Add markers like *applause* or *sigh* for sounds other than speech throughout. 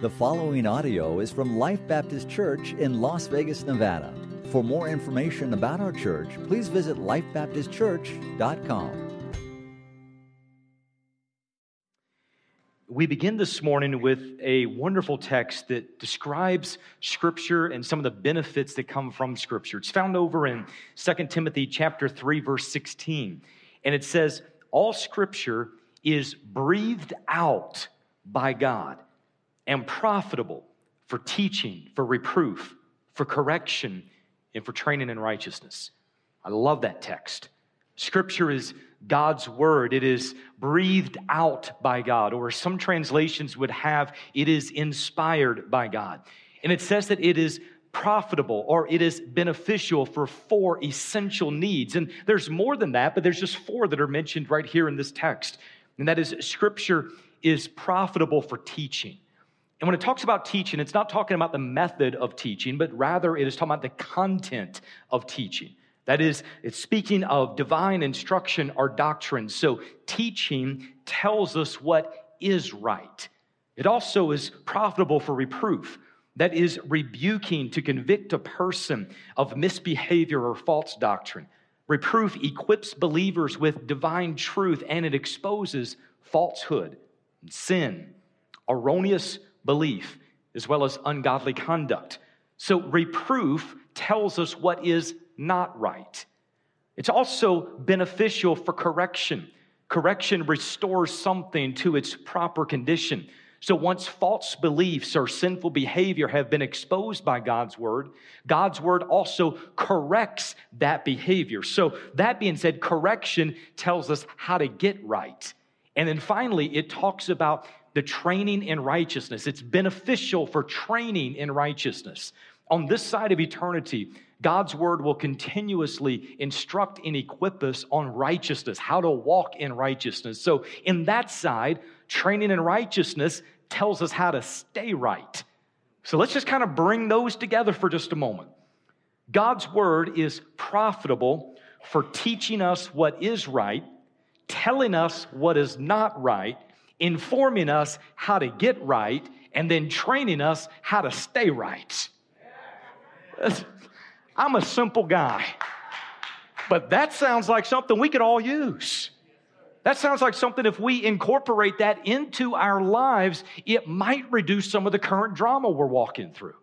The following audio is from Life Baptist Church in Las Vegas, Nevada. For more information about our church, please visit lifebaptistchurch.com. We begin this morning with a wonderful text that describes Scripture and some of the benefits that come from Scripture. It's found over in 2 Timothy chapter 3, verse 16. And it says, All Scripture is breathed out by God and profitable for teaching, for reproof, for correction, and for training in righteousness. I love that text. Scripture is God's word. It is breathed out by God, or some translations would have, it is inspired by God. And it says that it is profitable or it is beneficial for four essential needs. And there's more than that, but there's just four that are mentioned right here in this text. And that is, Scripture is profitable for teaching. And when it talks about teaching, it's not talking about the method of teaching, but rather it is talking about the content of teaching. That is, it's speaking of divine instruction or doctrine. So teaching tells us what is right. It also is profitable for reproof. That is, rebuking to convict a person of misbehavior or false doctrine. Reproof equips believers with divine truth and it exposes falsehood, sin, erroneous belief, as well as ungodly conduct. So, reproof tells us what is not right. It's also beneficial for correction. Correction restores something to its proper condition. So, once false beliefs or sinful behavior have been exposed by God's word, God's word also corrects that behavior. So, that being said, correction tells us how to get right. And then finally, it talks about the training in righteousness. It's beneficial for training in righteousness. On this side of eternity, God's word will continuously instruct and equip us on righteousness, how to walk in righteousness. So, in that side, training in righteousness tells us how to stay right. So, let's just kind of bring those together for just a moment. God's word is profitable for teaching us what is right, telling us what is not right, informing us how to get right, and then training us how to stay right. *laughs* I'm a simple guy, but that sounds like something we could all use. That sounds like something if we incorporate that into our lives, it might reduce some of the current drama we're walking through.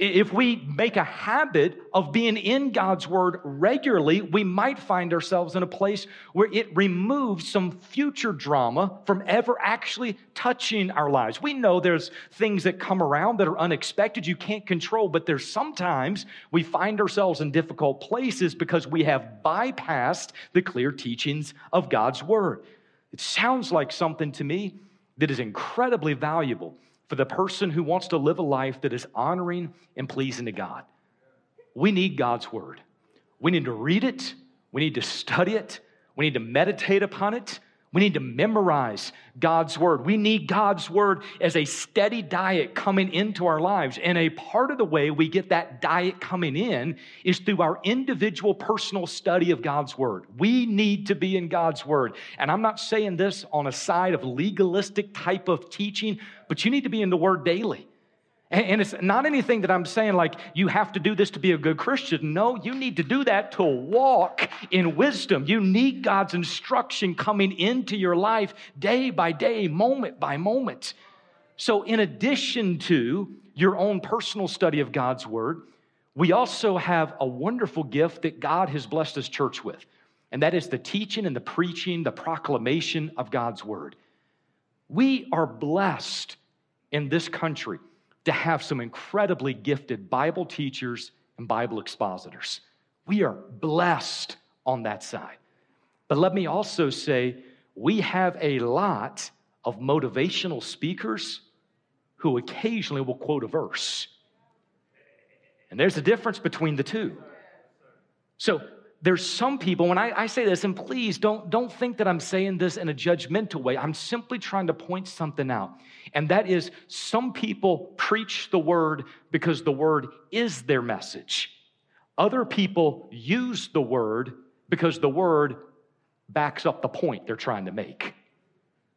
If we make a habit of being in God's word regularly, we might find ourselves in a place where it removes some future drama from ever actually touching our lives. We know there's things that come around that are unexpected, you can't control, but there's sometimes we find ourselves in difficult places because we have bypassed the clear teachings of God's word. It sounds like something to me that is incredibly valuable for the person who wants to live a life that is honoring and pleasing to God. We need God's word. We need to read it, we need to study it, we need to meditate upon it, we need to memorize God's word. We need God's word as a steady diet coming into our lives. And a part of the way we get that diet coming in is through our individual personal study of God's word. We need to be in God's word. And I'm not saying this on a side of legalistic type of teaching, but you need to be in the word daily. And it's not anything that I'm saying like you have to do this to be a good Christian. No, you need to do that to walk in wisdom. You need God's instruction coming into your life day by day, moment by moment. So, in addition to your own personal study of God's word, we also have a wonderful gift that God has blessed His church with, and that is the teaching and the preaching, the proclamation of God's word. We are blessed in this country to have some incredibly gifted Bible teachers and Bible expositors. We are blessed on that side. But let me also say, we have a lot of motivational speakers who occasionally will quote a verse. And there's a difference between the two. So there's some people, when I, I, say this, and please don't, don't think that I'm saying this in a judgmental way. I'm simply trying to point something out. And that is some people preach the word because the word is their message. Other people use the word because the word backs up the point they're trying to make.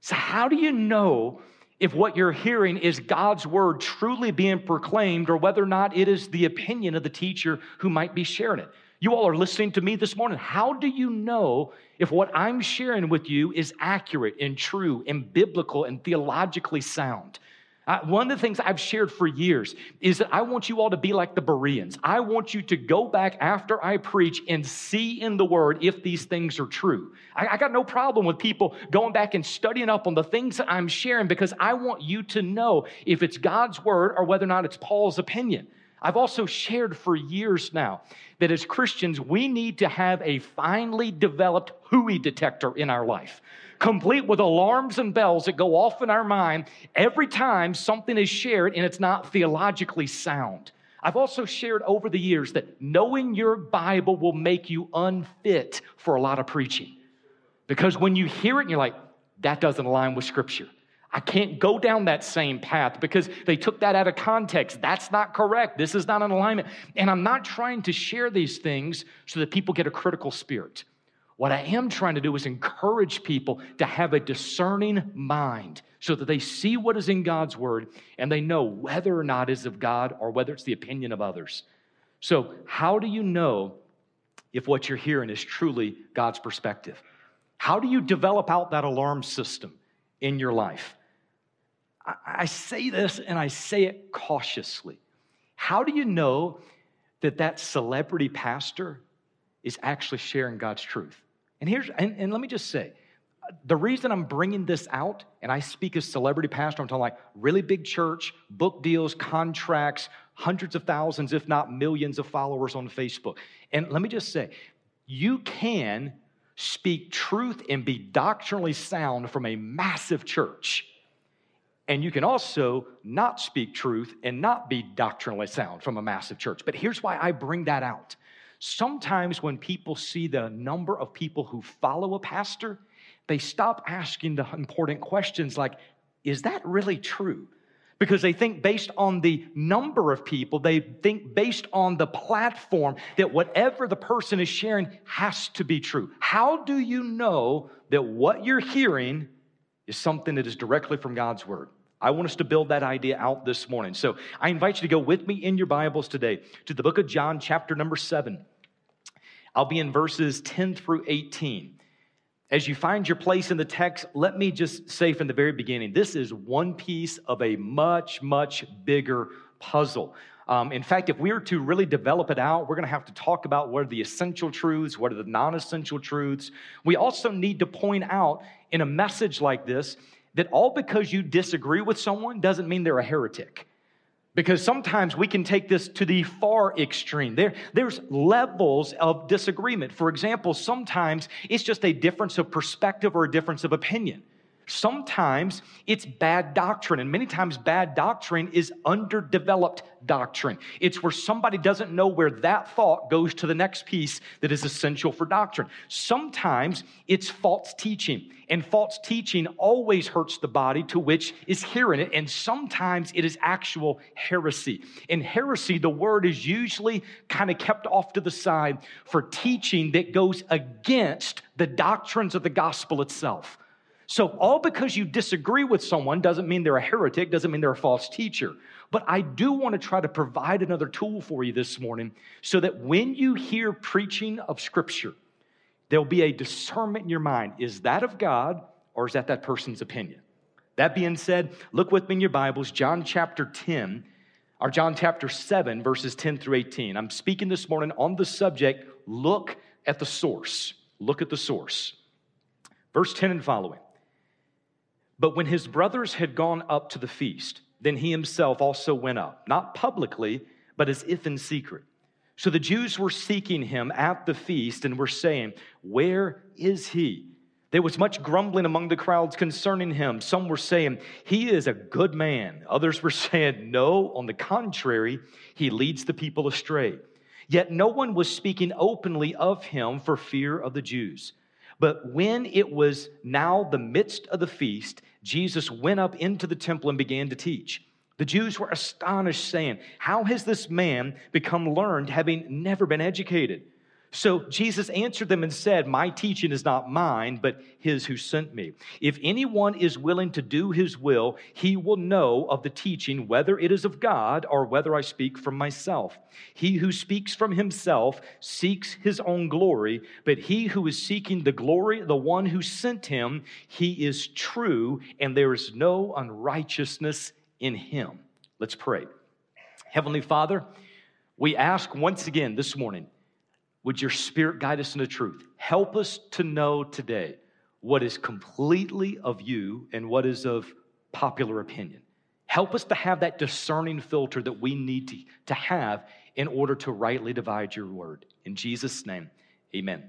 So, how do you know if what you're hearing is God's word truly being proclaimed or whether or not it is the opinion of the teacher who might be sharing it. You all are listening to me this morning. How do you know if what I'm sharing with you is accurate and true and biblical and theologically sound? One of the things I've shared for years is that I want you all to be like the Bereans. I want you to go back after I preach and see in the Word if these things are true. I, I got no problem with people going back and studying up on the things that I'm sharing because I want you to know if it's God's Word or whether or not it's Paul's opinion. I've also shared for years now that as Christians, we need to have a finely developed hooey detector in our life complete with alarms and bells that go off in our mind every time something is shared and it's not theologically sound. I've also shared over the years that knowing your Bible will make you unfit for a lot of preaching. Because when you hear it and you're like, that doesn't align with Scripture. I can't go down that same path because they took that out of context. That's not correct. This is not an alignment. And I'm not trying to share these things so that people get a critical spirit. What I am trying to do is encourage people to have a discerning mind so that they see what is in God's word and they know whether or not is of God or whether it's the opinion of others. So, how do you know if what you're hearing is truly God's perspective? How do you develop out that alarm system in your life? I say this and I say it cautiously. How do you know that that celebrity pastor is actually sharing God's truth? And here's, and, and let me just say, the reason I'm bringing this out, and I speak as celebrity pastor, I'm talking like really big church, book deals, contracts, hundreds of thousands, if not millions of followers on Facebook. And let me just say, you can speak truth and be doctrinally sound from a massive church. And you can also not speak truth and not be doctrinally sound from a massive church. But here's why I bring that out Sometimes when people see the number of people who follow a pastor, they stop asking the important questions like, is that really true? Because they think based on the number of people, they think based on the platform that whatever the person is sharing has to be true. How do you know that what you're hearing is something that is directly from God's word? I want us to build that idea out this morning. So I invite you to go with me in your Bibles today to the book of John, chapter number seven. I'll be in verses 10 through 18. As you find your place in the text, let me just say from the very beginning this is one piece of a much, much bigger puzzle. Um, in fact, if we are to really develop it out, we're going to have to talk about what are the essential truths, what are the non essential truths. We also need to point out in a message like this that all because you disagree with someone doesn't mean they're a heretic. Because sometimes we can take this to the far extreme. There, there's levels of disagreement. For example, sometimes it's just a difference of perspective or a difference of opinion. Sometimes it's bad doctrine, and many times bad doctrine is underdeveloped doctrine. It's where somebody doesn't know where that thought goes to the next piece that is essential for doctrine. Sometimes it's false teaching, and false teaching always hurts the body to which is hearing it, and sometimes it is actual heresy. In heresy, the word is usually kind of kept off to the side for teaching that goes against the doctrines of the gospel itself. So, all because you disagree with someone doesn't mean they're a heretic, doesn't mean they're a false teacher. But I do want to try to provide another tool for you this morning so that when you hear preaching of Scripture, there'll be a discernment in your mind. Is that of God or is that that person's opinion? That being said, look with me in your Bibles, John chapter 10, or John chapter 7, verses 10 through 18. I'm speaking this morning on the subject look at the source. Look at the source. Verse 10 and following. But when his brothers had gone up to the feast, then he himself also went up, not publicly, but as if in secret. So the Jews were seeking him at the feast and were saying, Where is he? There was much grumbling among the crowds concerning him. Some were saying, He is a good man. Others were *laughs* saying, No, on the contrary, he leads the people astray. Yet no one was speaking openly of him for fear of the Jews. But when it was now the midst of the feast, Jesus went up into the temple and began to teach. The Jews were astonished, saying, How has this man become learned, having never been educated? So Jesus answered them and said, My teaching is not mine, but his who sent me. If anyone is willing to do his will, he will know of the teaching, whether it is of God or whether I speak from myself. He who speaks from himself seeks his own glory, but he who is seeking the glory, of the one who sent him, he is true, and there is no unrighteousness in him. Let's pray. Heavenly Father, we ask once again this morning would your spirit guide us into truth? Help us to know today what is completely of you and what is of popular opinion. Help us to have that discerning filter that we need to, to have in order to rightly divide your word. In Jesus' name, amen.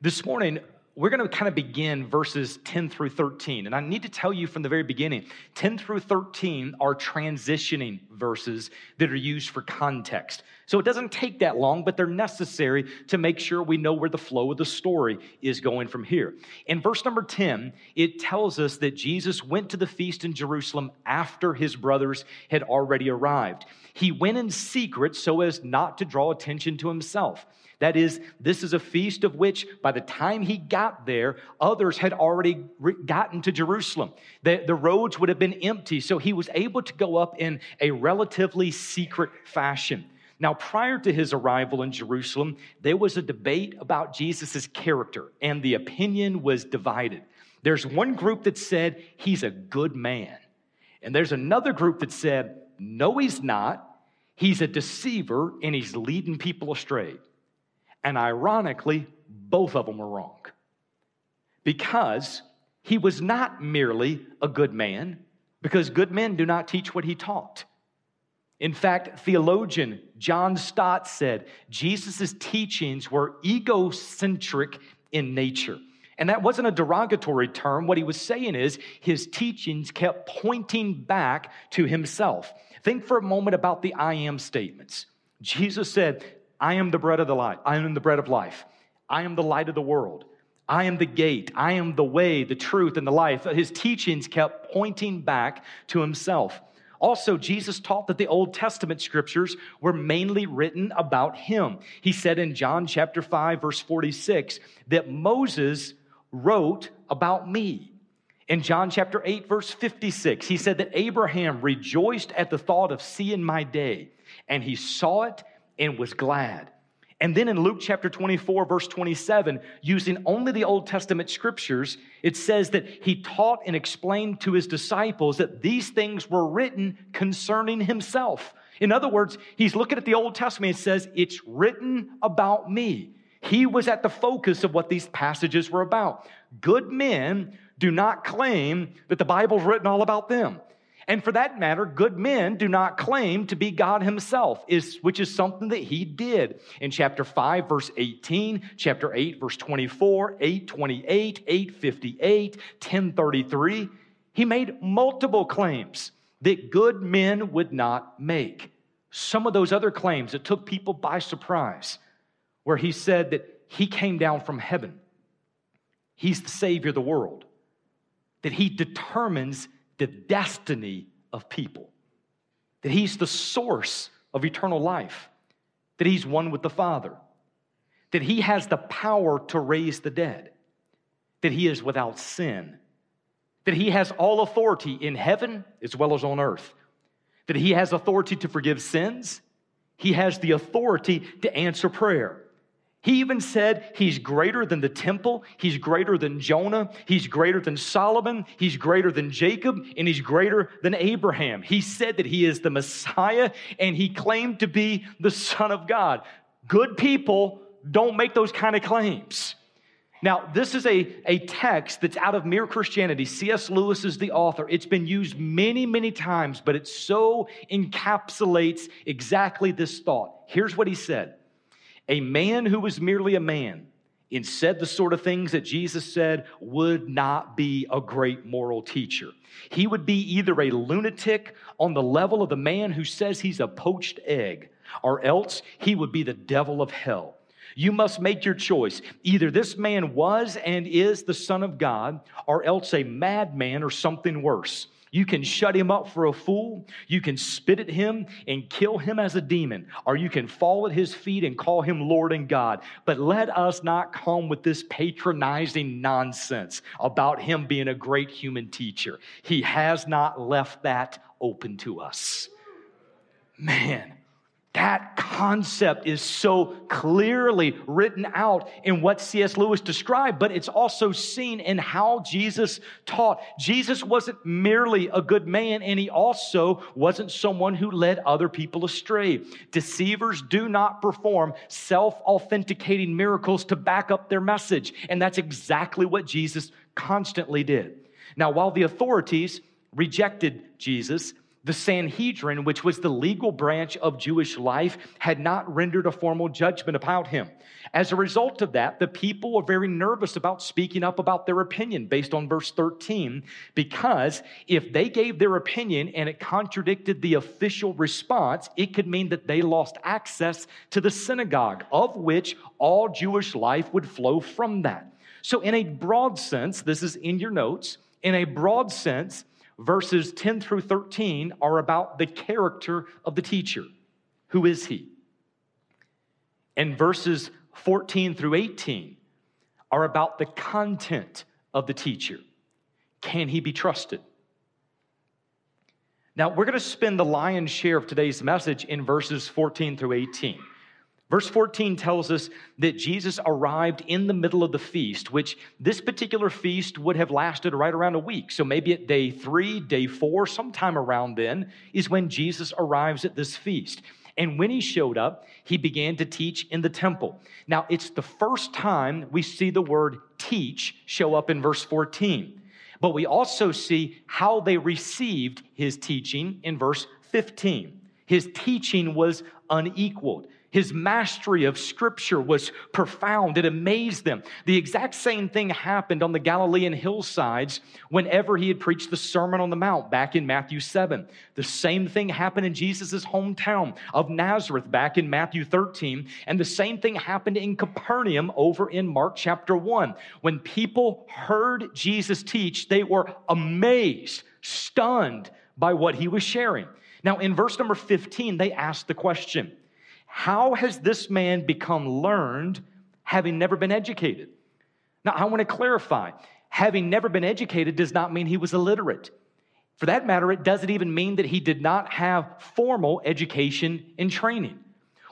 This morning, we're going to kind of begin verses 10 through 13. And I need to tell you from the very beginning 10 through 13 are transitioning verses that are used for context. So it doesn't take that long, but they're necessary to make sure we know where the flow of the story is going from here. In verse number 10, it tells us that Jesus went to the feast in Jerusalem after his brothers had already arrived. He went in secret so as not to draw attention to himself. That is, this is a feast of which, by the time he got there, others had already gotten to Jerusalem. The, the roads would have been empty, so he was able to go up in a relatively secret fashion. Now, prior to his arrival in Jerusalem, there was a debate about Jesus' character, and the opinion was divided. There's one group that said he's a good man, and there's another group that said, no, he's not. He's a deceiver, and he's leading people astray. And ironically, both of them were wrong. Because he was not merely a good man, because good men do not teach what he taught. In fact, theologian John Stott said Jesus' teachings were egocentric in nature. And that wasn't a derogatory term. What he was saying is his teachings kept pointing back to himself. Think for a moment about the I am statements. Jesus said, I am the bread of the life. I am the bread of life. I am the light of the world. I am the gate. I am the way, the truth, and the life. His teachings kept pointing back to himself. Also, Jesus taught that the Old Testament scriptures were mainly written about him. He said in John chapter 5, verse 46, that Moses wrote about me. In John chapter 8, verse 56, he said that Abraham rejoiced at the thought of seeing my day, and he saw it and was glad. And then in Luke chapter 24, verse 27, using only the Old Testament scriptures, it says that he taught and explained to his disciples that these things were written concerning himself. In other words, he's looking at the Old Testament and says, It's written about me. He was at the focus of what these passages were about. Good men do not claim that the Bible's written all about them. And for that matter, good men do not claim to be God himself, which is something that he did in chapter 5, verse 18, chapter 8, verse 24, 828, 858, 1033. He made multiple claims that good men would not make. Some of those other claims that took people by surprise, where he said that he came down from heaven, he's the Savior of the world, that he determines the destiny of people, that He's the source of eternal life, that He's one with the Father, that He has the power to raise the dead, that He is without sin, that He has all authority in heaven as well as on earth, that He has authority to forgive sins, He has the authority to answer prayer. He even said he's greater than the temple, he's greater than Jonah, he's greater than Solomon, he's greater than Jacob, and he's greater than Abraham. He said that he is the Messiah and he claimed to be the Son of God. Good people don't make those kind of claims. Now, this is a, a text that's out of Mere Christianity. C.S. Lewis is the author. It's been used many, many times, but it so encapsulates exactly this thought. Here's what he said a man who was merely a man and said the sort of things that Jesus said would not be a great moral teacher. He would be either a lunatic on the level of the man who says he's a poached egg, or else he would be the devil of hell. You must make your choice. Either this man was and is the Son of God, or else a madman or something worse. You can shut him up for a fool. You can spit at him and kill him as a demon, or you can fall at his feet and call him Lord and God. But let us not come with this patronizing nonsense about him being a great human teacher. He has not left that open to us. Man, that concept is so clearly written out in what C.S. Lewis described, but it's also seen in how Jesus taught. Jesus wasn't merely a good man, and he also wasn't someone who led other people astray. Deceivers do not perform self authenticating miracles to back up their message, and that's exactly what Jesus constantly did. Now, while the authorities rejected Jesus, the Sanhedrin, which was the legal branch of Jewish life, had not rendered a formal judgment about him. As a result of that, the people were very nervous about speaking up about their opinion based on verse 13, because if they gave their opinion and it contradicted the official response, it could mean that they lost access to the synagogue, of which all Jewish life would flow from that. So, in a broad sense, this is in your notes, in a broad sense, verses 10 through 13 are about the character of the teacher. Who is he? And verses 14 through 18 are about the content of the teacher. Can he be trusted? Now, we're going to spend the lion's share of today's message in verses 14 through 18. Verse 14 tells us that Jesus arrived in the middle of the feast, which this particular feast would have lasted right around a week. So maybe at day three, day four, sometime around then is when Jesus arrives at this feast. And when he showed up, he began to teach in the temple. Now, it's the first time we see the word teach show up in verse 14. But we also see how they received his teaching in verse 15. His teaching was unequaled. His mastery of Scripture was profound. It amazed them. The exact same thing happened on the Galilean hillsides whenever he had preached the Sermon on the Mount back in Matthew 7. The same thing happened in Jesus' hometown of Nazareth back in Matthew 13. And the same thing happened in Capernaum over in Mark chapter 1. When people heard Jesus teach, they were amazed, stunned by what he was sharing. Now, in verse number 15, they asked the question how has this man become learned having never been educated? Now, I want to clarify having never been educated does not mean he was illiterate. For that matter, it doesn't even mean that he did not have formal education and training.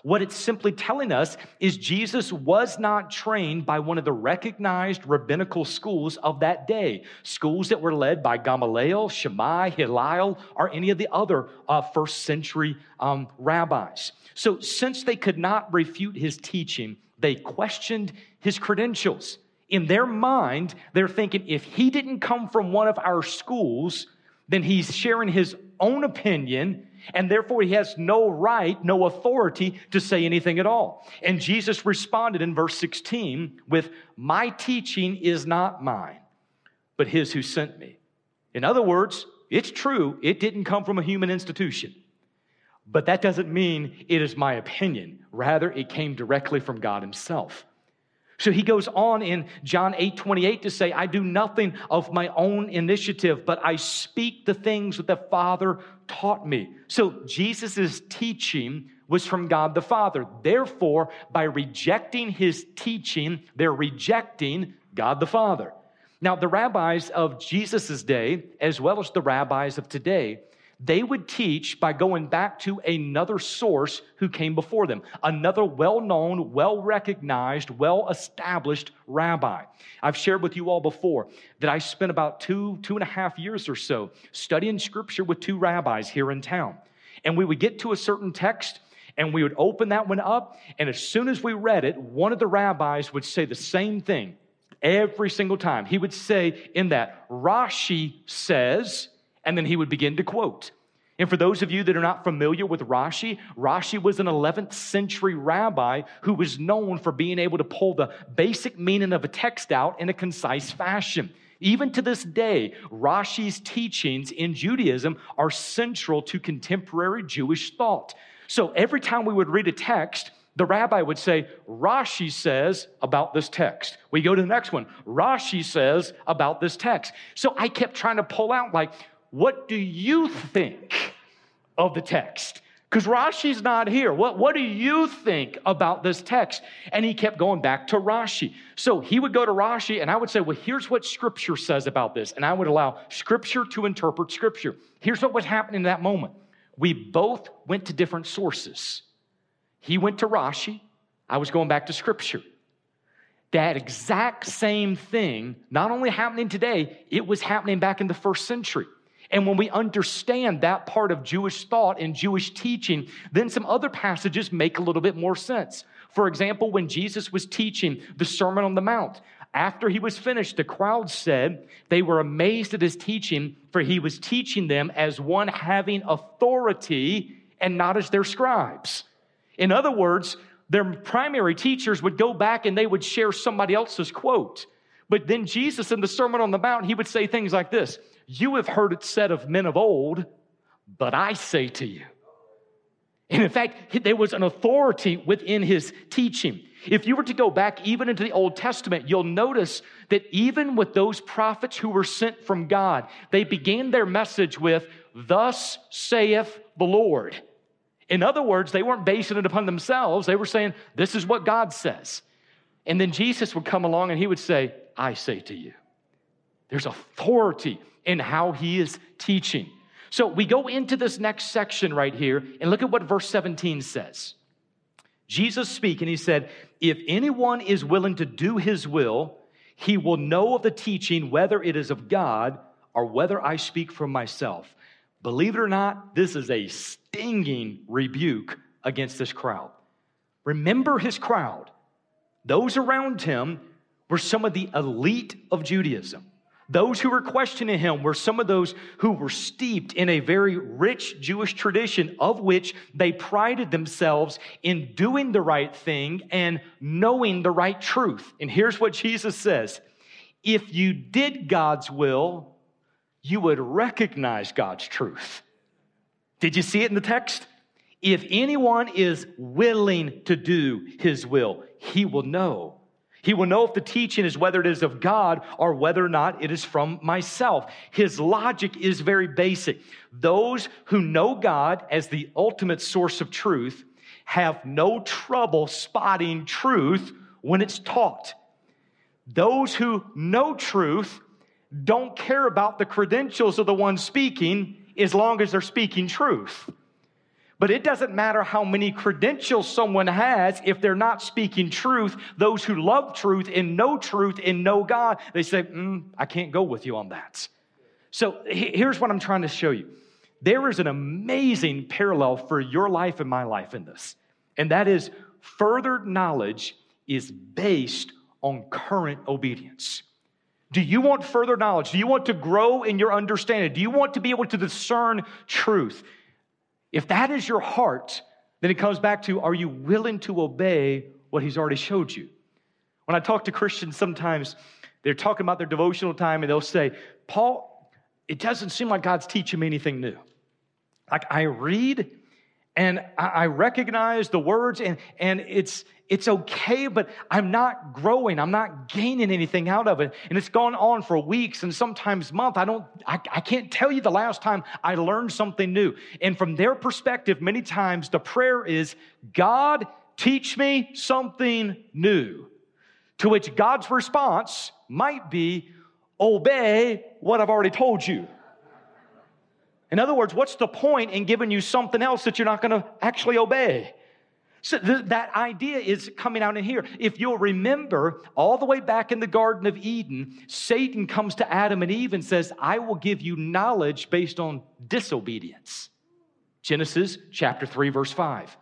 What it's simply telling us is Jesus was not trained by one of the recognized rabbinical schools of that day, schools that were led by Gamaliel, Shammai, Hillel, or any of the other uh, first century um, rabbis. So, since they could not refute his teaching, they questioned his credentials. In their mind, they're thinking if he didn't come from one of our schools, then he's sharing his own opinion and therefore he has no right, no authority to say anything at all. And Jesus responded in verse 16 with, My teaching is not mine, but his who sent me. In other words, it's true, it didn't come from a human institution. But that doesn't mean it is my opinion. Rather, it came directly from God Himself. So he goes on in John 8 28 to say, I do nothing of my own initiative, but I speak the things that the Father taught me. So Jesus' teaching was from God the Father. Therefore, by rejecting his teaching, they're rejecting God the Father. Now, the rabbis of Jesus' day, as well as the rabbis of today, they would teach by going back to another source who came before them, another well known, well recognized, well established rabbi. I've shared with you all before that I spent about two, two and a half years or so studying scripture with two rabbis here in town. And we would get to a certain text and we would open that one up. And as soon as we read it, one of the rabbis would say the same thing every single time. He would say in that, Rashi says, and then he would begin to quote. And for those of you that are not familiar with Rashi, Rashi was an 11th century rabbi who was known for being able to pull the basic meaning of a text out in a concise fashion. Even to this day, Rashi's teachings in Judaism are central to contemporary Jewish thought. So every time we would read a text, the rabbi would say, Rashi says about this text. We go to the next one. Rashi says about this text. So I kept trying to pull out, like, What do you think of the text? Because Rashi's not here. What, what do you think about this text? And he kept going back to Rashi. So he would go to Rashi, and I would say, Well, here's what Scripture says about this. And I would allow Scripture to interpret Scripture. Here's what was happening in that moment. We both went to different sources. He went to Rashi, I was going back to Scripture. That exact same thing, not only happening today, it was happening back in the first century. And when we understand that part of Jewish thought and Jewish teaching, then some other passages make a little bit more sense. For example, when Jesus was teaching the Sermon on the Mount, after he was finished, the crowd said they were amazed at his teaching, for he was teaching them as one having authority and not as their scribes. In other words, their primary teachers would go back and they would share somebody else's quote. But then Jesus in the Sermon on the Mount, he would say things like this you have heard it said of men of old, but I say to you. And in fact, there was an authority within his teaching. If you were to go back even into the Old Testament, you'll notice that even with those prophets who were sent from God, they began their message with, Thus saith the Lord. In other words, they weren't basing it upon themselves. They were saying, This is what God says. And then Jesus would come along and he would say, I say to you. There's authority in how he is teaching. So we go into this next section right here and look at what verse 17 says. Jesus speaking, he said, If anyone is willing to do his will, he will know of the teaching, whether it is of God or whether I speak from myself. Believe it or not, this is a stinging rebuke against this crowd. Remember his crowd. Those around him were some of the elite of Judaism. Those who were questioning him were some of those who were steeped in a very rich Jewish tradition of which they prided themselves in doing the right thing and knowing the right truth. And here's what Jesus says If you did God's will, you would recognize God's truth. Did you see it in the text? If anyone is willing to do his will, he will know he will know if the teaching is whether it is of God or whether or not it is from myself. His logic is very basic. Those who know God as the ultimate source of truth have no trouble spotting truth when it's taught. Those who know truth don't care about the credentials of the one speaking as long as they're speaking truth. But it doesn't matter how many credentials someone has if they're not speaking truth. Those who love truth and know truth and know God, they say, mm, I can't go with you on that. So here's what I'm trying to show you there is an amazing parallel for your life and my life in this, and that is further knowledge is based on current obedience. Do you want further knowledge? Do you want to grow in your understanding? Do you want to be able to discern truth? If that is your heart, then it comes back to are you willing to obey what he's already showed you? When I talk to Christians, sometimes they're talking about their devotional time and they'll say, Paul, it doesn't seem like God's teaching me anything new. Like I read and I recognize the words and, and it's, it's okay, but I'm not growing. I'm not gaining anything out of it. And it's gone on for weeks and sometimes months. I don't, I, I can't tell you the last time I learned something new. And from their perspective, many times the prayer is, God, teach me something new. To which God's response might be, obey what I've already told you. In other words, what's the point in giving you something else that you're not going to actually obey? So th- that idea is coming out in here. If you'll remember, all the way back in the Garden of Eden, Satan comes to Adam and Eve and says, I will give you knowledge based on disobedience. Genesis chapter 3, verse 5.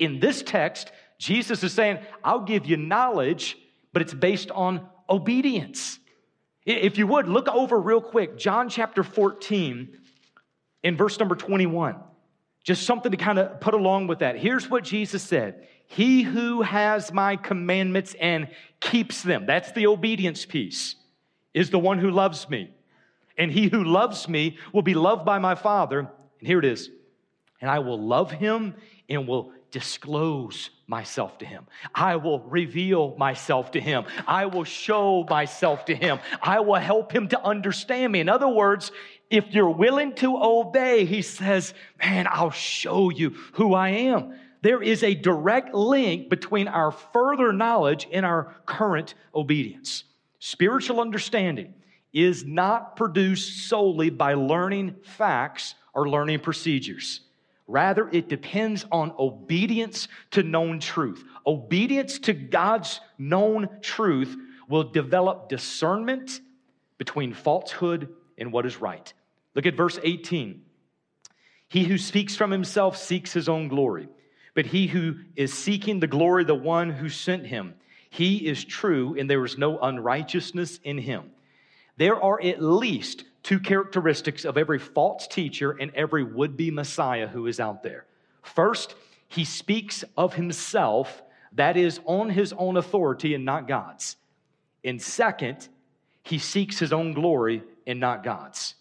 In this text, Jesus is saying, I'll give you knowledge, but it's based on obedience. If you would, look over real quick, John chapter 14, in verse number 21. Just something to kind of put along with that. Here's what Jesus said He who has my commandments and keeps them, that's the obedience piece, is the one who loves me. And he who loves me will be loved by my Father. And here it is. And I will love him and will disclose myself to him. I will reveal myself to him. I will show myself to him. I will help him to understand me. In other words, If you're willing to obey, he says, Man, I'll show you who I am. There is a direct link between our further knowledge and our current obedience. Spiritual understanding is not produced solely by learning facts or learning procedures. Rather, it depends on obedience to known truth. Obedience to God's known truth will develop discernment between falsehood and what is right. Look at verse 18. He who speaks from himself seeks his own glory, but he who is seeking the glory of the one who sent him, he is true, and there is no unrighteousness in him. There are at least two characteristics of every false teacher and every would be Messiah who is out there. First, he speaks of himself, that is, on his own authority and not God's. And second, he seeks his own glory and not God's.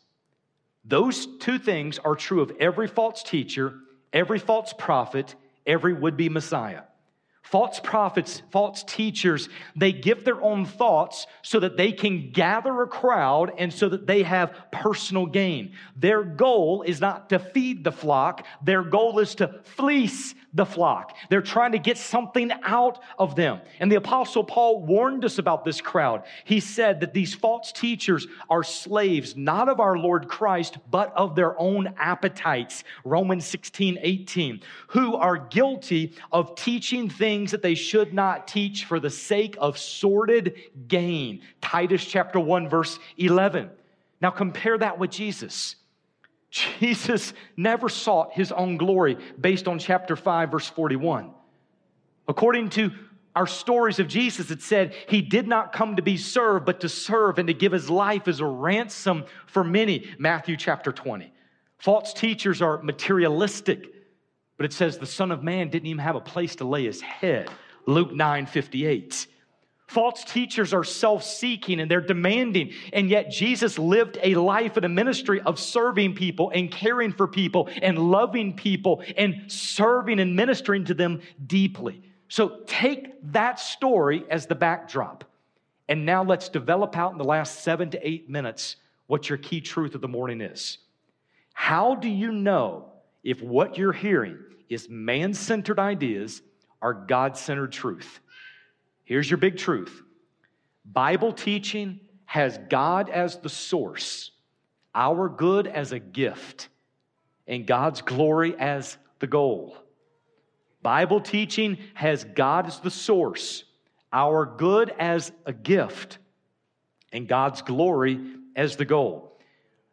Those two things are true of every false teacher, every false prophet, every would be Messiah. False prophets, false teachers, they give their own thoughts so that they can gather a crowd and so that they have personal gain. Their goal is not to feed the flock, their goal is to fleece the flock. They're trying to get something out of them. And the Apostle Paul warned us about this crowd. He said that these false teachers are slaves, not of our Lord Christ, but of their own appetites. Romans 16, 18, who are guilty of teaching things that they should not teach for the sake of sordid gain. Titus chapter 1, verse 11. Now compare that with Jesus. Jesus never sought his own glory based on chapter 5, verse 41. According to our stories of Jesus, it said he did not come to be served, but to serve and to give his life as a ransom for many. Matthew chapter 20. False teachers are materialistic, but it says the Son of Man didn't even have a place to lay his head. Luke 9 58. False teachers are self seeking and they're demanding. And yet, Jesus lived a life and a ministry of serving people and caring for people and loving people and serving and ministering to them deeply. So, take that story as the backdrop. And now let's develop out in the last seven to eight minutes what your key truth of the morning is. How do you know if what you're hearing is man centered ideas or God centered truth? Here's your big truth Bible teaching has God as the source, our good as a gift, and God's glory as the goal. Bible teaching has God as the source, our good as a gift, and God's glory as the goal.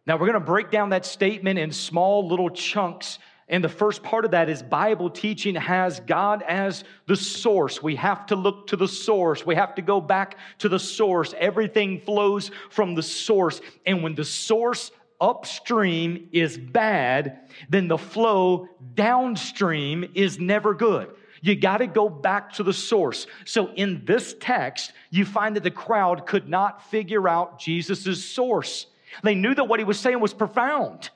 Now, we're going to break down that statement in small little chunks and the first part of that is Bible teaching has God as the source. We have to look to the source. We have to go back to the source. Everything flows from the source. And when the source upstream is bad, then the flow downstream is never good. You got to go back to the source. So in this text, you find that the crowd could not figure out Jesus' source. They knew that what he was saying was profound.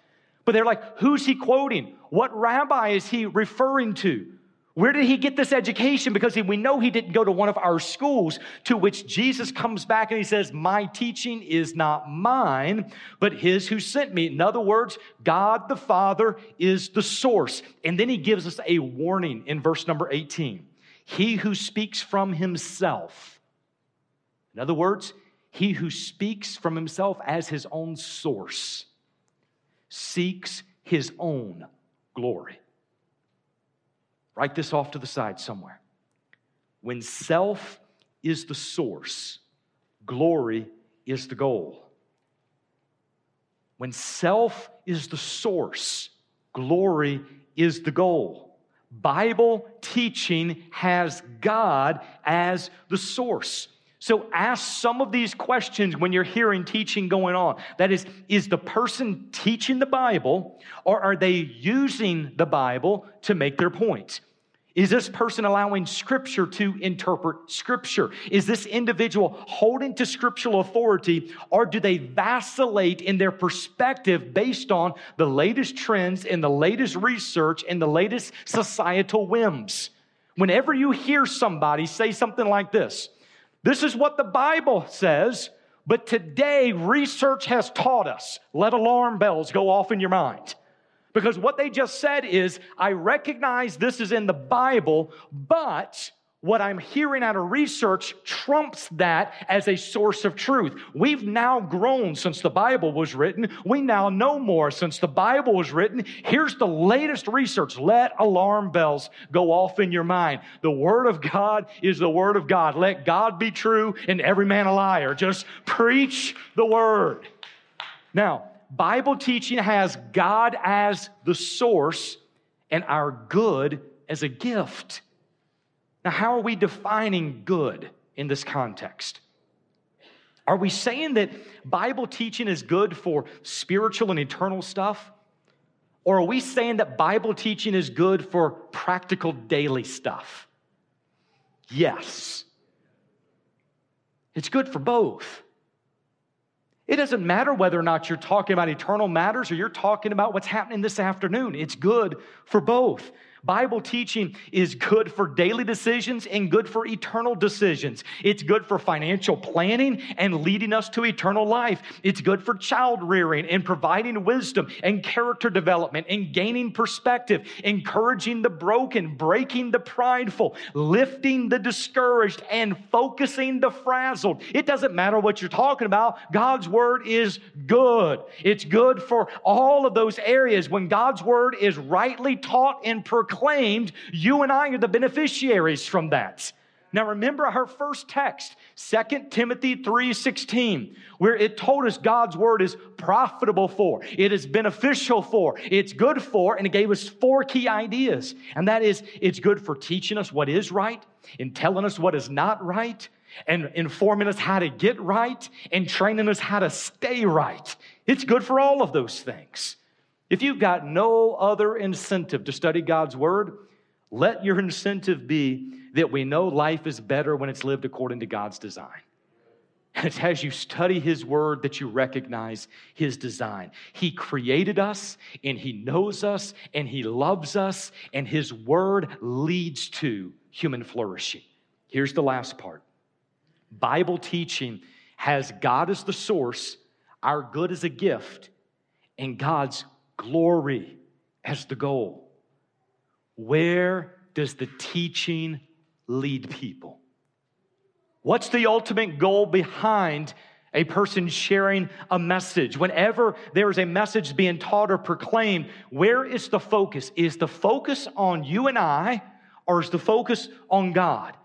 But they're like, who's he quoting? What rabbi is he referring to? Where did he get this education? Because we know he didn't go to one of our schools, to which Jesus comes back and he says, My teaching is not mine, but his who sent me. In other words, God the Father is the source. And then he gives us a warning in verse number 18 He who speaks from himself. In other words, he who speaks from himself as his own source seeks his own glory. Write this off to the side somewhere. When self is the source, glory is the goal. When self is the source, glory is the goal. Bible teaching has God as the source. So ask some of these questions when you're hearing teaching going on. That is, is the person teaching the Bible or are they using the Bible to make their point? Is this person allowing Scripture to interpret Scripture? Is this individual holding to scriptural authority, or do they vacillate in their perspective based on the latest trends and the latest research and the latest societal whims? Whenever you hear somebody say something like this, this is what the Bible says. But today, research has taught us let alarm bells go off in your mind. Because what they just said is, I recognize this is in the Bible, but what I'm hearing out of research trumps that as a source of truth. We've now grown since the Bible was written. We now know more since the Bible was written. Here's the latest research. Let alarm bells go off in your mind. The Word of God is the Word of God. Let God be true and every man a liar. Just preach the Word. Now, Bible teaching has God as the source and our good as a gift. Now, how are we defining good in this context? Are we saying that Bible teaching is good for spiritual and eternal stuff? Or are we saying that Bible teaching is good for practical daily stuff? Yes. It's good for both. It doesn't matter whether or not you're talking about eternal matters or you're talking about what's happening this afternoon. It's good for both. Bible teaching is good for daily decisions and good for eternal decisions. It's good for financial planning and leading us to eternal life. It's good for child rearing and providing wisdom and character development and gaining perspective, encouraging the broken, breaking the prideful, lifting the discouraged, and focusing the frazzled. It doesn't matter what you're talking about. God's word is good. It's good for all of those areas. When God's word is rightly taught and proclaimed, proclaimed, you and I are the beneficiaries from that. Now remember our first text, 2 Timothy 3:16, where it told us God's word is profitable for, it is beneficial for, it's good for, and it gave us four key ideas. And that is it's good for teaching us what is right and telling us what is not right and informing us how to get right and training us how to stay right. It's good for all of those things. If you've got no other incentive to study God's word, let your incentive be that we know life is better when it's lived according to God's design. And it's as you study His Word that you recognize His design. He created us, and He knows us, and He loves us, and His Word leads to human flourishing. Here's the last part Bible teaching has God as the source, our good as a gift, and God's glory as the goal. Where does the teaching lead people? What's the ultimate goal behind a person sharing a message? Whenever there is a message being taught or proclaimed, where is the focus? Is the focus on you and I, or is the focus on God?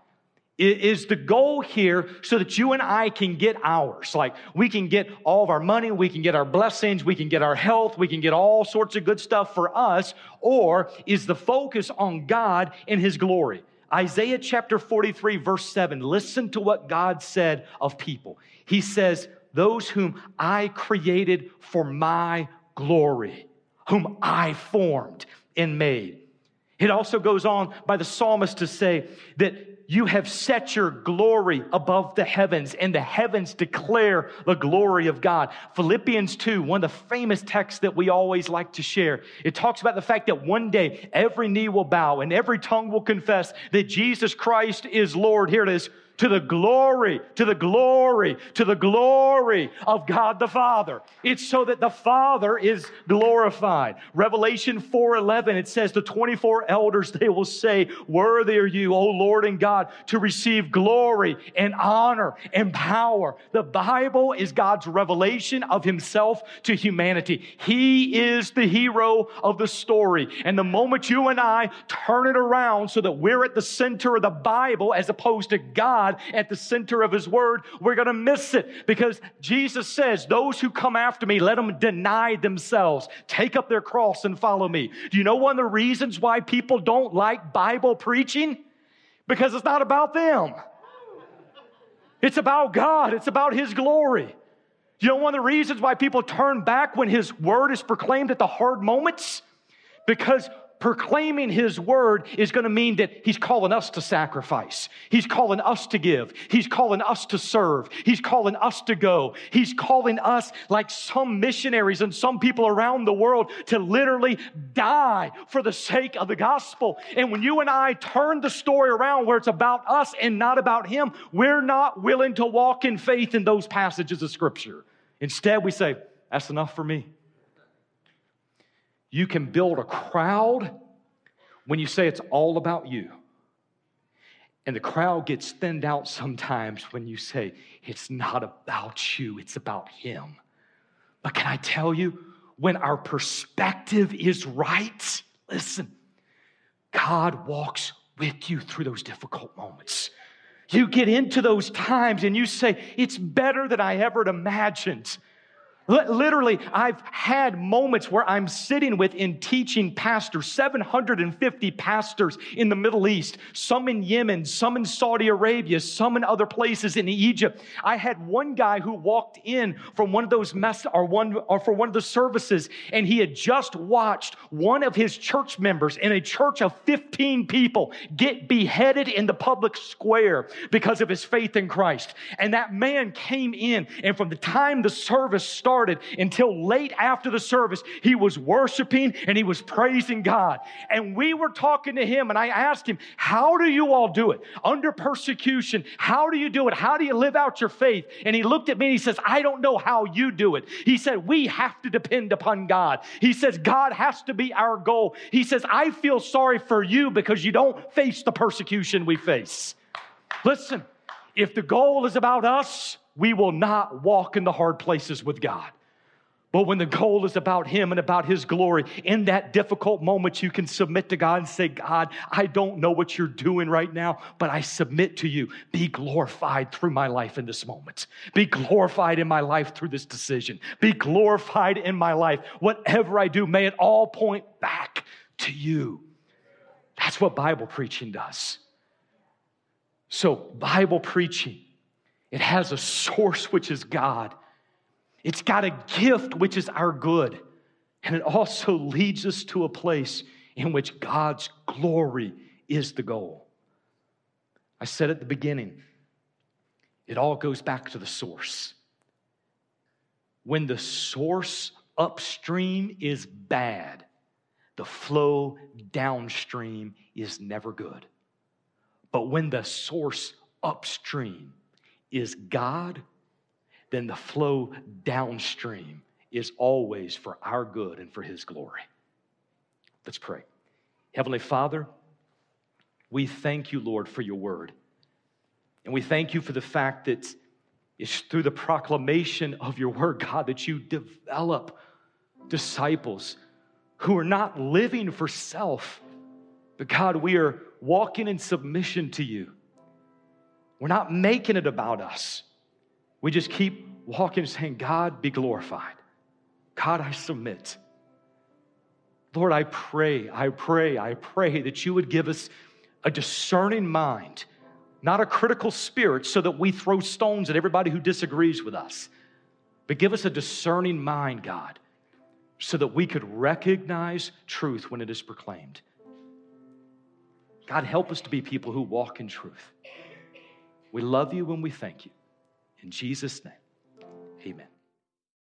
Is the goal here so that you and I can get ours. Like we can get all of our money, we can get our blessings, we can get our health, we can get all sorts of good stuff for us, or is the focus on God and His glory? Isaiah chapter 43, verse 7, listen to what God said of people. He says, Those whom I created for my glory, whom I formed and made. It also goes on by the psalmist to say that you have set your glory above the heavens, and the heavens declare the glory of God. Philippians 2, one of the famous texts that we always like to share, it talks about the fact that one day every knee will bow and every tongue will confess that Jesus Christ is Lord. Here it is to the glory, to the glory, to the glory of God the Father. It's so that the Father is glorified. Revelation 4:11 it says the 24 elders they will say, "Worthy are you, O Lord and God, to receive glory and honor and power." The Bible is God's revelation of himself to humanity. He is the hero of the story. And the moment you and I turn it around so that we're at the center of the Bible as opposed to God God at the center of His Word, we're going to miss it because Jesus says, Those who come after me, let them deny themselves, take up their cross and follow me. Do you know one of the reasons why people don't like Bible preaching? Because it's not about them, it's about God, it's about His glory. Do You know one of the reasons why people turn back when His Word is proclaimed at the hard moments? Because proclaiming his word is going to mean that he's calling us to sacrifice. He's calling us to give. He's calling us to serve. He's calling us to go. He's calling us, like some missionaries and some people around the world, to literally die for the sake of the gospel. And when you and I turn the story around where it's about us and not about him, we're not willing to walk in faith in those passages of scripture. Instead, we say, that's enough for me. You can build a crowd when you say it's all about you. And the crowd gets thinned out sometimes when you say, it's not about you, it's about Him. But can I tell you, when our perspective is right, listen, God walks with you through those difficult moments. You get into those times and you say, It's better than I ever imagined. Literally, I've had moments where I'm sitting with and teaching pastors, 750 pastors in the Middle East, some in Yemen, some in Saudi Arabia, some in other places in Egypt. I had one guy who walked in from one of those mess or one or for one of the services, and he had just watched one of his church members in a church of 15 people get beheaded in the public square because of his faith in Christ. And that man came in, and from the time the service started, started until late after the service. He was worshiping and he was praising God. And we were talking to him, and I asked him, How do you all do it? Under persecution, how do you do it? How do you live out your faith? And he looked at me and he says, I don't know how you do it. He said, We have to depend upon God. He says, God has to be our goal. He says, I feel sorry for you because you don't face the persecution we face. Listen, if the goal is about us, we will not walk in the hard places with God. But when the goal is about Him and about His glory, in that difficult moment, you can submit to God and say, God, I don't know what you're doing right now, but I submit to you. Be glorified through my life in this moment. Be glorified in my life through this decision. Be glorified in my life. Whatever I do, may it all point back to you. That's what Bible preaching does. So, Bible preaching it has a source, which is God. It's got a gift, which is our good. And it also leads us to a place in which God's glory is the goal. I said at the beginning, it all goes back to the source. When the source upstream is bad, the flow downstream is never good. But when the source upstream is God, then the flow downstream is always for our good and for His glory. Let's pray. Heavenly Father, we thank you, Lord, for your word. And we thank you for the fact that it's through the proclamation of your word, God, that you develop disciples who are not living for self, but God, we are walking in submission to you. We're not making it about us. We just keep walking saying, God, be glorified. God, I submit. Lord, I pray, I pray, I pray that you would give us a discerning mind, not a critical spirit, so that we throw stones at everybody who disagrees with us. But give us a discerning mind, God, so that we could recognize truth when it is proclaimed. God, help us to be people who walk in truth. We love you and we thank you. In Jesus' name, amen.